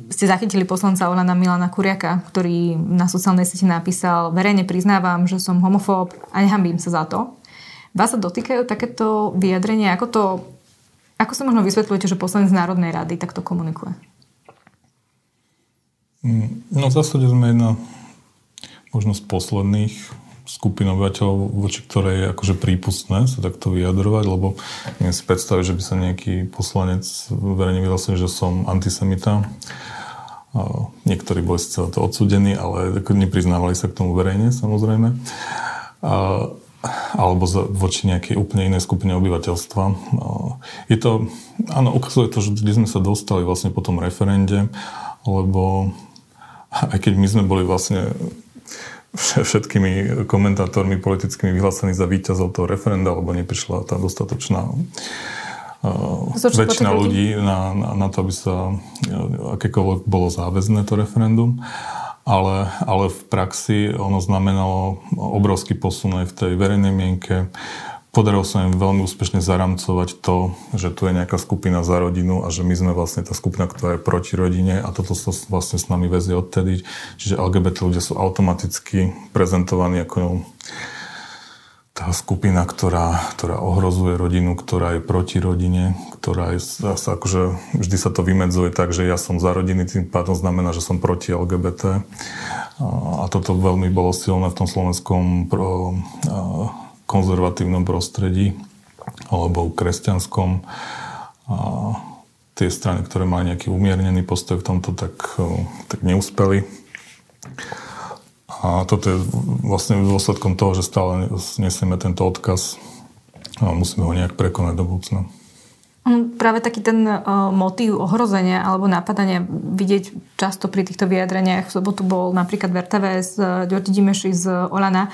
ste zachytili poslanca Olana Milana Kuriaka, ktorý na sociálnej sieti napísal verejne priznávam, že som homofób a nehambím sa za to. Vás sa dotýkajú takéto vyjadrenia? Ako to, ako sa možno vysvetľujete, že poslanec Národnej rady takto komunikuje? Mm, no v zásade sme jedna možno z posledných skupina obyvateľov, voči ktorej je akože prípustné sa takto vyjadrovať, lebo neviem si predstaviť, že by sa nejaký poslanec verejne vyhlásil, že som antisemita. Niektorí boli sice to odsudení, ale nepriznávali sa k tomu verejne, samozrejme. Alebo voči nejakej úplne inej skupine obyvateľstva. Je to, áno, ukazuje to, že kde sme sa dostali vlastne po tom referende, lebo aj keď my sme boli vlastne všetkými komentátormi politickými vyhlásení za víťazov toho referenda, lebo neprišla tá dostatočná uh, väčšina ľudí na, na, na to, aby sa akékoľvek bolo záväzné to referendum. Ale, ale v praxi ono znamenalo obrovský posun aj v tej verejnej mienke. Podarilo sa im veľmi úspešne zaramcovať to, že tu je nejaká skupina za rodinu a že my sme vlastne tá skupina, ktorá je proti rodine a toto sa vlastne s nami vezie odtedy. Čiže LGBT ľudia sú automaticky prezentovaní ako tá skupina, ktorá, ktorá ohrozuje rodinu, ktorá je proti rodine, ktorá je zase akože vždy sa to vymedzuje tak, že ja som za rodiny, tým pádom znamená, že som proti LGBT. A toto veľmi bolo silné v tom slovenskom konzervatívnom prostredí alebo kresťanskom. A tie strany, ktoré mali nejaký umiernený postoj v tomto, tak, tak neúspeli. A toto je vlastne dôsledkom toho, že stále nesieme tento odkaz a musíme ho nejak prekonať do budúcna. Práve taký ten uh, motív ohrozenia alebo napadania vidieť často pri týchto vyjadreniach. V sobotu bol napríklad v RTVS uh, Ďorti Dimeši z Olana,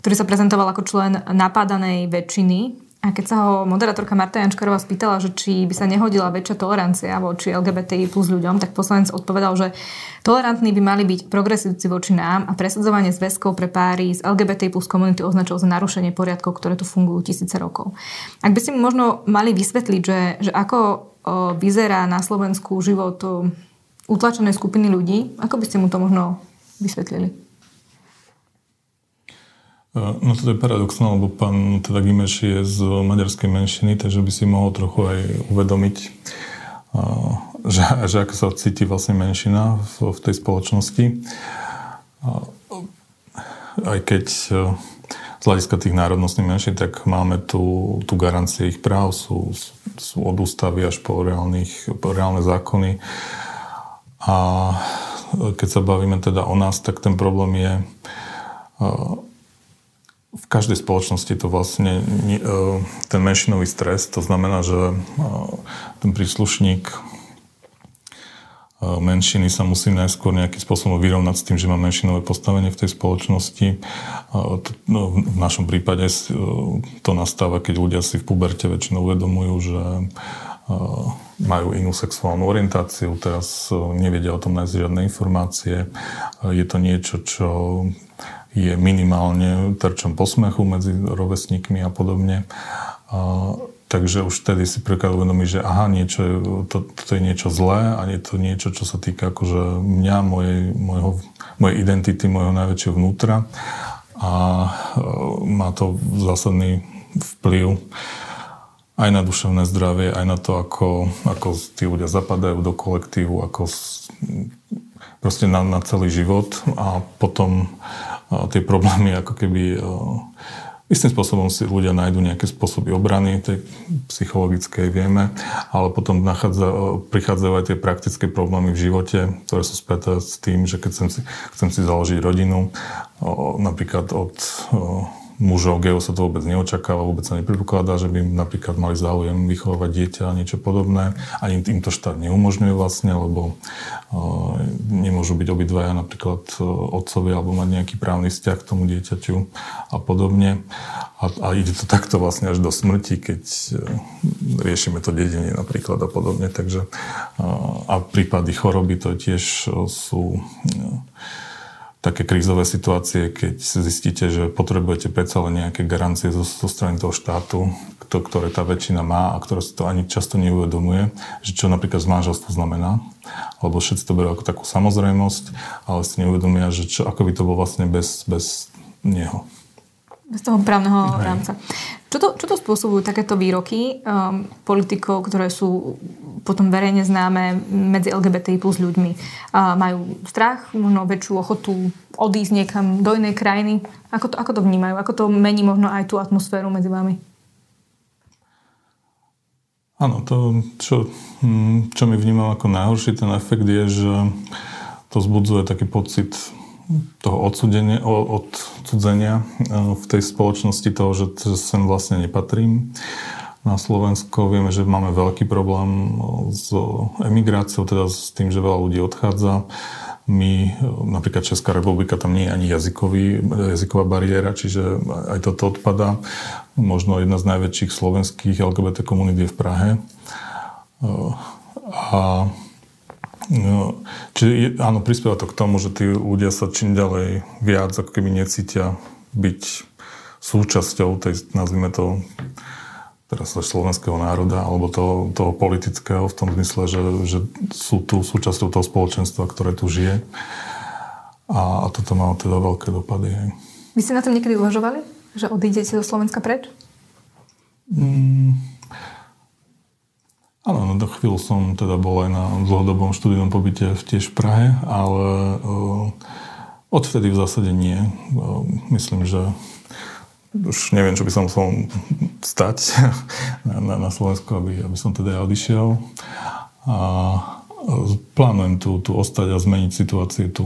ktorý sa prezentoval ako člen napádanej väčšiny a keď sa ho moderátorka Marta Jančkarová spýtala, že či by sa nehodila väčšia tolerancia voči LGBTI plus ľuďom, tak poslanec odpovedal, že tolerantní by mali byť progresívci voči nám a presadzovanie zväzkov pre páry z LGBTI plus komunity označil za narušenie poriadkov, ktoré tu fungujú tisíce rokov. Ak by ste mi možno mali vysvetliť, že, že ako vyzerá na Slovensku život utlačenej skupiny ľudí, ako by ste mu to možno vysvetlili? No to je paradoxné, lebo pán teda Gimeš je z maďarskej menšiny, takže by si mohol trochu aj uvedomiť, že, že ako sa cíti vlastne menšina v, v tej spoločnosti. Aj keď z hľadiska tých národnostných menšín, tak máme tu, tu garancie ich práv, sú, sú od ústavy až po, reálnych, po reálne zákony. A keď sa bavíme teda o nás, tak ten problém je v každej spoločnosti to vlastne e, ten menšinový stres, to znamená, že e, ten príslušník e, menšiny sa musí najskôr nejakým spôsobom vyrovnať s tým, že má menšinové postavenie v tej spoločnosti. No, v našom prípade to nastáva, keď ľudia si v puberte väčšinou uvedomujú, že majú inú sexuálnu orientáciu, teraz nevedia o tom nájsť žiadne informácie. Je to niečo, čo je minimálne terčom posmechu medzi rovesníkmi a podobne. A, takže už vtedy si prvýkrát uvedomí, že aha, niečo je, to, toto je niečo zlé a je to niečo, čo sa týka akože mňa, mojej, mojho, mojej identity, mojho najväčšieho vnútra a e, má to zásadný vplyv aj na duševné zdravie, aj na to, ako, ako tí ľudia zapadajú do kolektívu, ako proste na, na celý život a potom tie problémy ako keby istým spôsobom si ľudia nájdú nejaké spôsoby obrany, tej psychologickej vieme, ale potom nachádza, prichádzajú aj tie praktické problémy v živote, ktoré sú späté s tým, že keď chcem si, chcem si založiť rodinu, napríklad od mužov geo sa to vôbec neočakáva, vôbec sa nepredpokladá, že by napríklad mali záujem vychovávať dieťa a niečo podobné. Ani im to štát neumožňuje vlastne, lebo uh, nemôžu byť obidvaja napríklad uh, otcovia alebo mať nejaký právny vzťah k tomu dieťaťu a podobne. A, a ide to takto vlastne až do smrti, keď uh, riešime to dedenie napríklad a podobne. Takže, a prípady choroby to tiež sú také krízové situácie, keď zistíte, že potrebujete predsa len nejaké garancie zo, zo strany toho štátu, to, ktoré tá väčšina má a ktoré si to ani často neuvedomuje, že čo napríklad z manželstvu znamená, lebo všetci to berú ako takú samozrejmosť, ale si neuvedomia, že čo, ako by to bol vlastne bez, bez neho. Bez toho právneho Hej. rámca. Čo to, čo to spôsobujú takéto výroky um, politikov, ktoré sú potom verejne známe medzi LGBTI plus ľuďmi? Uh, majú strach, možno väčšiu ochotu odísť niekam do inej krajiny? Ako to, ako to vnímajú? Ako to mení možno aj tú atmosféru medzi vami? Áno, to, čo, hm, čo my vnímam ako najhorší, ten efekt je, že to zbudzuje taký pocit toho odsudenia, odsudzenia e, v tej spoločnosti toho, že sem vlastne nepatrím. Na Slovensku vieme, že máme veľký problém s emigráciou, teda s tým, že veľa ľudí odchádza. My, e, napríklad Česká republika, tam nie je ani jazykový, jazyková bariéra, čiže aj toto odpada. Možno jedna z najväčších slovenských LGBT komunít je v Prahe. E, a No, čiže áno, prispieva to k tomu, že tí ľudia sa čím ďalej viac ako keby necítia byť súčasťou tej, nazvime to, teraz slovenského národa, alebo toho, toho politického v tom zmysle, že, že sú tu súčasťou toho spoločenstva, ktoré tu žije. A, a toto má teda veľké dopady. Hej. Vy ste na tom niekedy uvažovali? Že odídete do Slovenska preč? Mm, áno, no chvíľu som teda bol aj na dlhodobom štúdium pobyte v tiež v Prahe, ale uh, odvtedy v zásade nie. Uh, myslím, že už neviem, čo by som musel stať [LAUGHS] na, na, na Slovensku, aby, aby som teda odišiel. A plánujem tu, tu ostať a zmeniť situáciu tu.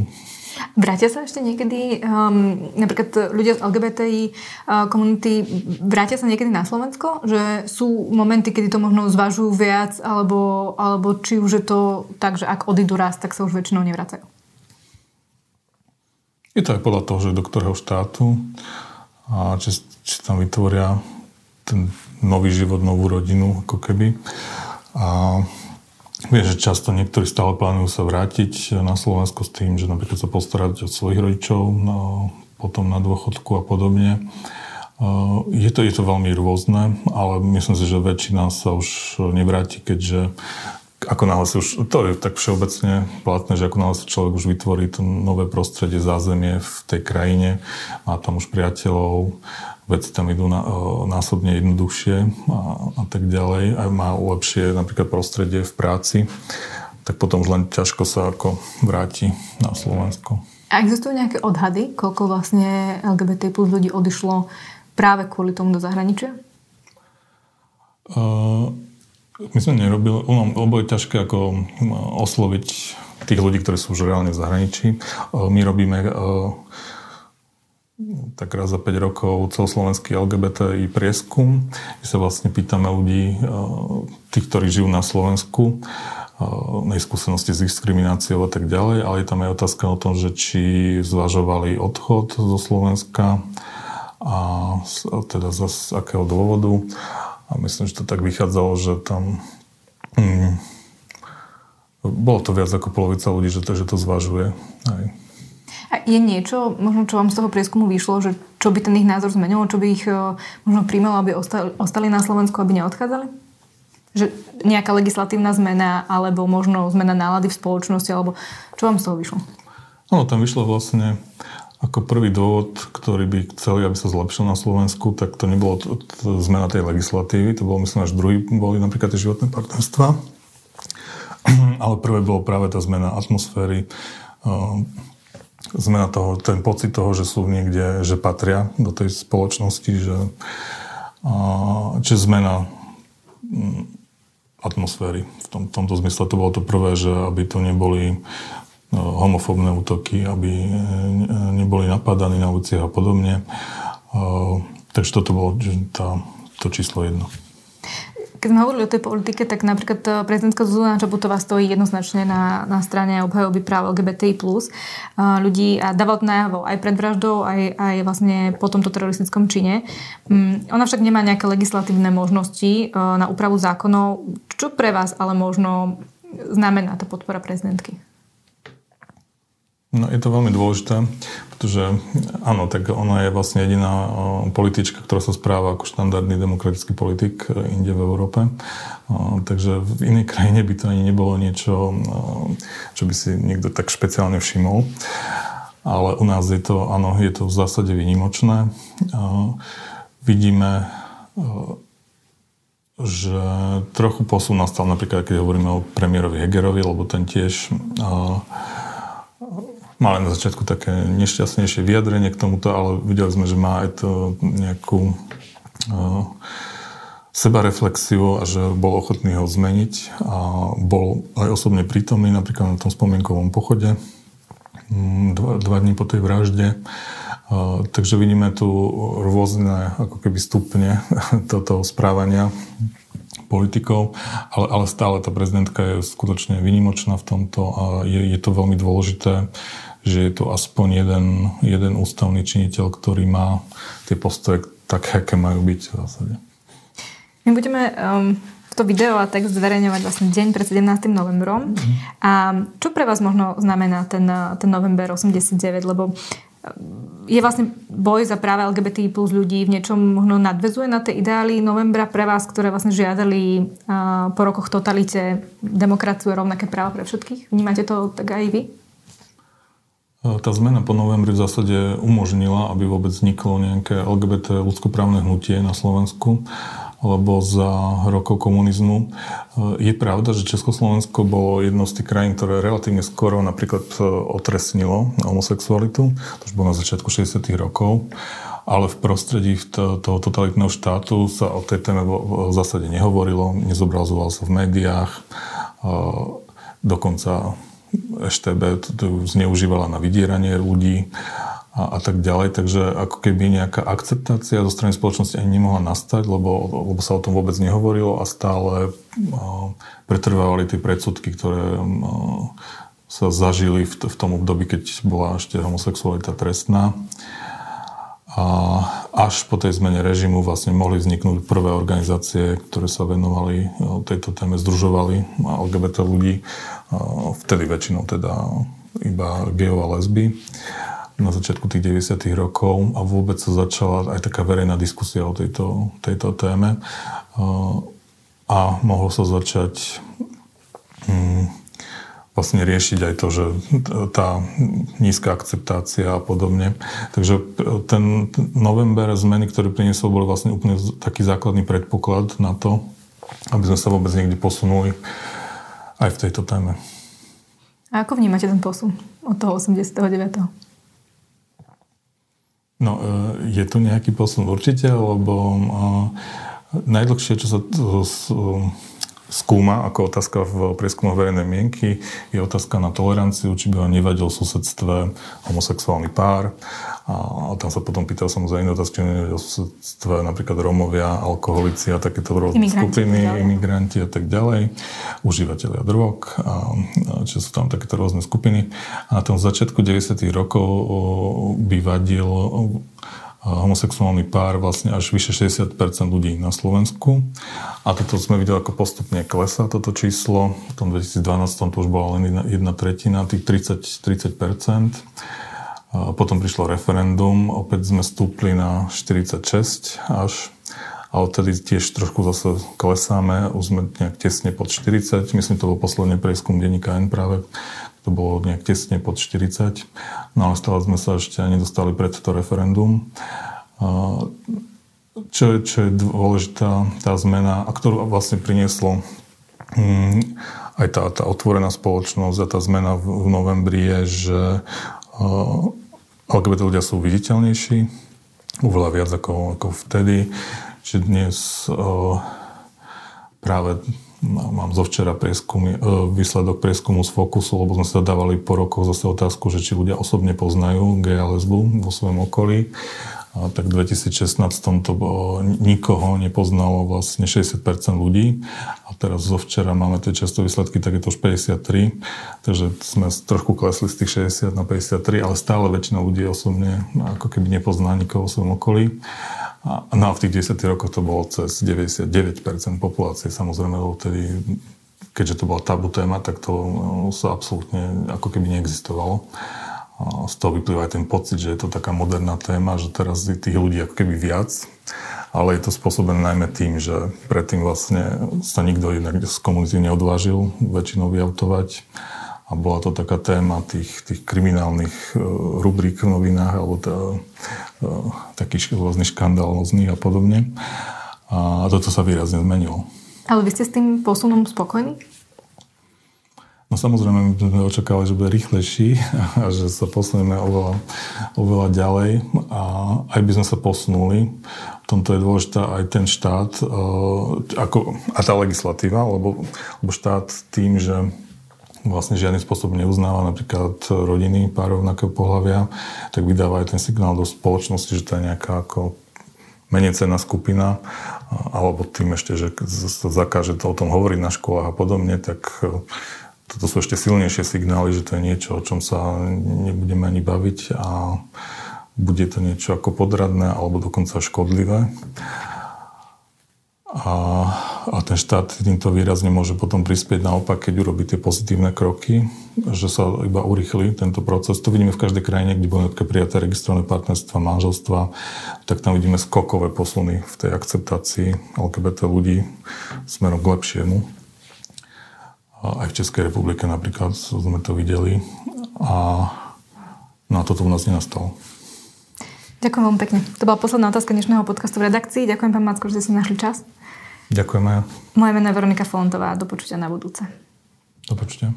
Vrátia sa ešte niekedy, um, napríklad ľudia z LGBTI uh, komunity, vrátia sa niekedy na Slovensko? Že sú momenty, kedy to možno zvažujú viac, alebo, alebo či už je to tak, že ak odídu raz, tak sa už väčšinou nevracajú? Je to aj podľa toho, že do ktorého štátu a či, či tam vytvoria ten nový život, novú rodinu, ako keby. A Vieš, že často niektorí stále plánujú sa vrátiť na Slovensko s tým, že napríklad sa postarať o svojich rodičov, no, potom na dôchodku a podobne. Je to, je to veľmi rôzne, ale myslím si, že väčšina sa už nevráti, keďže ako si už, to je tak všeobecne platné, že ako náhle si človek už vytvorí to nové prostredie, zázemie v tej krajine, má tam už priateľov, veci tam idú na, násobne jednoduchšie a, a tak ďalej. A má lepšie napríklad prostredie v práci, tak potom už len ťažko sa ako vráti na Slovensko. A existujú nejaké odhady, koľko vlastne LGBT plus ľudí odišlo práve kvôli tomu do zahraničia? Uh, my sme nerobili, lebo je ťažké ako osloviť tých ľudí, ktorí sú už reálne v zahraničí. Uh, my robíme uh, tak raz za 5 rokov celoslovenský LGBTI prieskum, kde sa vlastne pýtame ľudí, eh, tých, ktorí žijú na Slovensku, eh, skúsenosti s diskrimináciou a tak ďalej, ale je tam aj otázka o tom, že či zvažovali odchod zo Slovenska a teda z akého dôvodu. A myslím, že to tak vychádzalo, že tam hmm, bolo to viac ako polovica ľudí, že to, že to zvažuje. Aj. A je niečo, možno čo vám z toho prieskumu vyšlo, že čo by ten ich názor zmenilo, čo by ich e, možno príjmalo, aby ostali, ostali na Slovensku, aby neodchádzali? Že nejaká legislatívna zmena, alebo možno zmena nálady v spoločnosti, alebo čo vám z toho vyšlo? Áno, tam vyšlo vlastne ako prvý dôvod, ktorý by chceli, aby sa zlepšil na Slovensku, tak to nebolo to, to zmena tej legislatívy, to bolo myslím až druhý, boli napríklad tie životné partnerstva. [CLEARS THROAT] Ale prvé bolo práve tá zmena atmosféry, zmena toho, ten pocit toho, že sú niekde, že patria do tej spoločnosti, že čiže zmena mm, atmosféry. V tom, tomto zmysle to bolo to prvé, že aby to neboli no, homofóbne útoky, aby e, neboli napadaní na uliciach a podobne. Takže toto bolo tá, to číslo jedno. Keď sme hovorili o tej politike, tak napríklad eh, prezidentka Zuzana Čaputová stojí jednoznačne na, na strane obhajoby práv LGBTI+. Eh, ľudí a dáva to najavo aj pred vraždou, aj, aj vlastne po tomto teroristickom čine. Mm, ona však nemá nejaké legislatívne možnosti eh, na úpravu zákonov. Čo pre vás ale možno znamená tá podpora prezidentky? No, je to veľmi dôležité, pretože áno, tak ona je vlastne jediná politička, ktorá sa správa ako štandardný demokratický politik e, inde v Európe. Takže v inej [LAUGHS] krajine by to ani nebolo niečo, čo by si niekto tak špeciálne všimol. Ale u nás je to, áno, je to v zásade vynimočné. Vidíme, že trochu posun nastal napríklad, keď hovoríme o premiérovi Hegerovi, lebo ten tiež Mal na začiatku také nešťastnejšie vyjadrenie k tomuto, ale videli sme, že má aj to nejakú uh, sebareflexiu a že bol ochotný ho zmeniť a bol aj osobne prítomný napríklad na tom spomienkovom pochode mm, dva, dva dní po tej vražde. Uh, takže vidíme tu rôzne ako keby stupne [LAUGHS] toto správania politikov, ale, ale stále tá prezidentka je skutočne vynimočná v tomto a je, je to veľmi dôležité, že je to aspoň jeden, jeden ústavný činiteľ, ktorý má tie postoje také, aké majú byť v zásade. My budeme um, to video a text zverejňovať vlastne deň pred 17. novembrom. Mm-hmm. A čo pre vás možno znamená ten, ten november 89? Lebo je vlastne boj za práve LGBT plus ľudí v niečom možno nadvezuje na tie ideály novembra pre vás, ktoré vlastne žiadali po rokoch totalite demokraciu a rovnaké práva pre všetkých? Vnímate to tak aj vy? Tá zmena po novembri v zásade umožnila, aby vôbec vzniklo nejaké LGBT ľudskoprávne hnutie na Slovensku lebo za rokov komunizmu. Je pravda, že Československo bolo jednou z tých krajín, ktoré relatívne skoro napríklad e, otresnilo homosexualitu. To už bolo na začiatku 60. rokov ale v prostredí toho totalitného štátu sa o tej téme v zásade nehovorilo, nezobrazoval sa v médiách, dokonca EŠTB zneužívala na vydieranie ľudí a, a tak ďalej. Takže ako keby nejaká akceptácia zo strany spoločnosti ani nemohla nastať, lebo, lebo sa o tom vôbec nehovorilo a stále pretrvávali tie predsudky, ktoré sa zažili v, v tom období, keď bola ešte homosexualita trestná. A až po tej zmene režimu vlastne mohli vzniknúť prvé organizácie, ktoré sa venovali tejto téme, združovali LGBT ľudí, vtedy väčšinou teda iba geov a lesby na začiatku tých 90. rokov a vôbec sa začala aj taká verejná diskusia o tejto, tejto téme a mohlo sa začať hm, vlastne riešiť aj to, že tá nízka akceptácia a podobne. Takže ten november zmeny, ktoré priniesol, boli vlastne úplne taký základný predpoklad na to, aby sme sa vôbec niekde posunuli aj v tejto téme. A ako vnímate ten posun od toho 89. No, e, je tu nejaký posun určite, lebo e, najdlhšie, čo sa skúma ako otázka v prieskumoch verejnej mienky, je otázka na toleranciu, či by ho nevadil v susedstve homosexuálny pár. A, tam sa potom pýtal samozrejme otázky, či nevadil v susedstve napríklad Rómovia, alkoholici a takéto rôzne skupiny, ďalej. imigranti a tak ďalej, užívateľia drog, a, a či sú tam takéto rôzne skupiny. A na tom začiatku 90. rokov by vadil homosexuálny pár vlastne až vyše 60% ľudí na Slovensku. A toto sme videli, ako postupne klesá toto číslo. V tom 2012 to už bola len jedna, jedna tretina, tých 30, 30%. A potom prišlo referendum, opäť sme stúpli na 46 až a odtedy tiež trošku zase klesáme, už sme nejak tesne pod 40, myslím, to bol posledný prieskum denníka N práve, to bolo nejak tesne pod 40, no ale stále sme sa ešte nedostali pred to referendum. Čo je, čo je dôležitá tá zmena, a ktorú vlastne prinieslo hm, aj tá, tá otvorená spoločnosť a tá zmena v, v novembri je, že LGBT ľudia sú viditeľnejší, oveľa viac ako, ako vtedy. Čiže dnes práve mám zo včera prieskumy, e, výsledok prieskumu z Fokusu, lebo sme sa dávali po rokoch zase otázku, že či ľudia osobne poznajú gay a lesbu vo svojom okolí. A tak v 2016 to bolo, nikoho nepoznalo vlastne 60% ľudí a teraz zo včera máme tie často výsledky, tak je to už 53, takže sme trošku klesli z tých 60 na 53, ale stále väčšina ľudí osobne ako keby nepozná nikoho vo svojom okolí. No a v tých 10 rokoch to bolo cez 99% populácie, samozrejme, lebo vtedy, keďže to bola tabu téma, tak to no, sa absolútne ako keby neexistovalo. A z toho vyplýva aj ten pocit, že je to taká moderná téma, že teraz je tých ľudí ako keby viac, ale je to spôsobené najmä tým, že predtým vlastne sa nikto inak z komunity neodvážil väčšinou vyautovať a bola to taká téma tých, tých kriminálnych e, rubrík v novinách alebo tá, e, takých rôznych škandálozných a podobne. A toto sa výrazne zmenilo. Ale vy ste s tým posunom spokojní? No samozrejme, my sme očakávali, že bude rýchlejší [LAUGHS] a že sa posunieme oveľa, oveľa ďalej a aj by sme sa posunuli. V tomto je dôležitá aj ten štát e, ako, a tá legislatíva, lebo, lebo štát tým, že vlastne žiadnym spôsobom neuznáva napríklad rodiny párov rovnakého pohľavia, tak vydáva aj ten signál do spoločnosti, že to je nejaká ako menej cenná skupina, alebo tým ešte, že sa zakáže to o tom hovoriť na školách a podobne, tak e, toto sú ešte silnejšie signály, že to je niečo, o čom sa nebudeme ani baviť a bude to niečo ako podradné alebo dokonca škodlivé. A, a ten štát týmto výrazne môže potom prispieť naopak, keď urobí tie pozitívne kroky, že sa iba urychli tento proces. To vidíme v každej krajine, kde boli prijaté registrované partnerstva, manželstva, tak tam vidíme skokové posuny v tej akceptácii LGBT ľudí smerom k lepšiemu. A aj v Českej republike napríklad sme to videli. A No a toto u nás nenastalo. Ďakujem veľmi pekne. To bola posledná otázka dnešného podcastu v redakcii. Ďakujem, pán Macko, že ste si našli čas. Ďakujem aj. Moje meno je Veronika Fontová. Do počutia na budúce. Do počutia.